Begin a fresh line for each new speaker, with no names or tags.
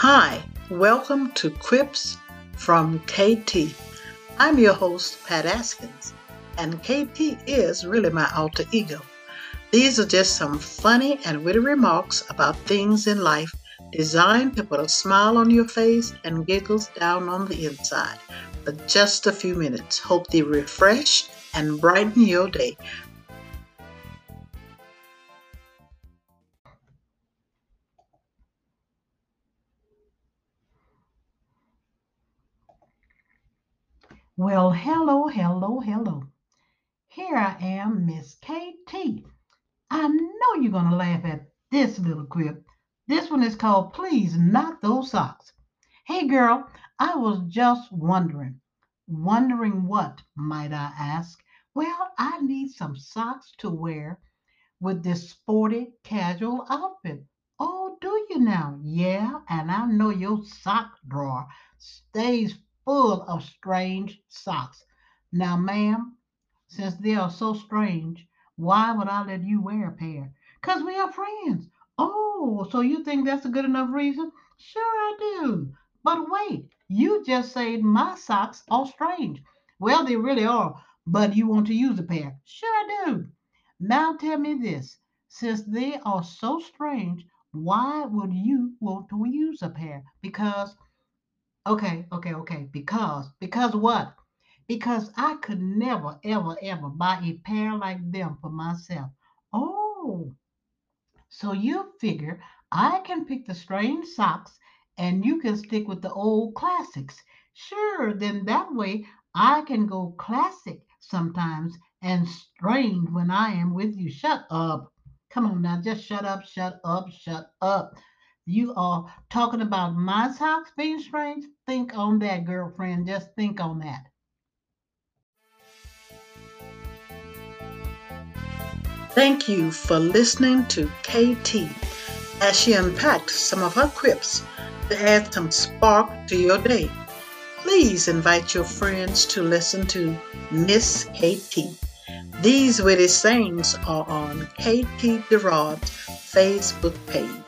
Hi, welcome to Quips from KT. I'm your host, Pat Askins, and KT is really my alter ego. These are just some funny and witty remarks about things in life designed to put a smile on your face and giggles down on the inside for just a few minutes. Hope they refresh and brighten your day.
Well, hello, hello, hello. Here I am, Miss KT. I know you're going to laugh at this little quip. This one is called Please Not Those Socks. Hey, girl, I was just wondering. Wondering what, might I ask? Well, I need some socks to wear with this sporty, casual outfit. Oh, do you now? Yeah, and I know your sock drawer stays full of strange socks. Now, ma'am, since they are so strange, why would I let you wear a pair? Because we are friends. Oh, so you think that's a good enough reason? Sure, I do. But wait, you just said my socks are strange. Well, they really are, but you want to use a pair. Sure, I do. Now tell me this since they are so strange, why would you want to use a pair? Because Okay, okay, okay. Because, because what? Because I could never, ever, ever buy a pair like them for myself. Oh, so you figure I can pick the strange socks and you can stick with the old classics. Sure, then that way I can go classic sometimes and strange when I am with you. Shut up. Come on now, just shut up, shut up, shut up. You are talking about my socks being strange? Think on that, girlfriend. Just think on that.
Thank you for listening to KT as she unpacked some of her quips to add some spark to your day. Please invite your friends to listen to Miss KT. These witty sayings are on KT Gerard's Facebook page.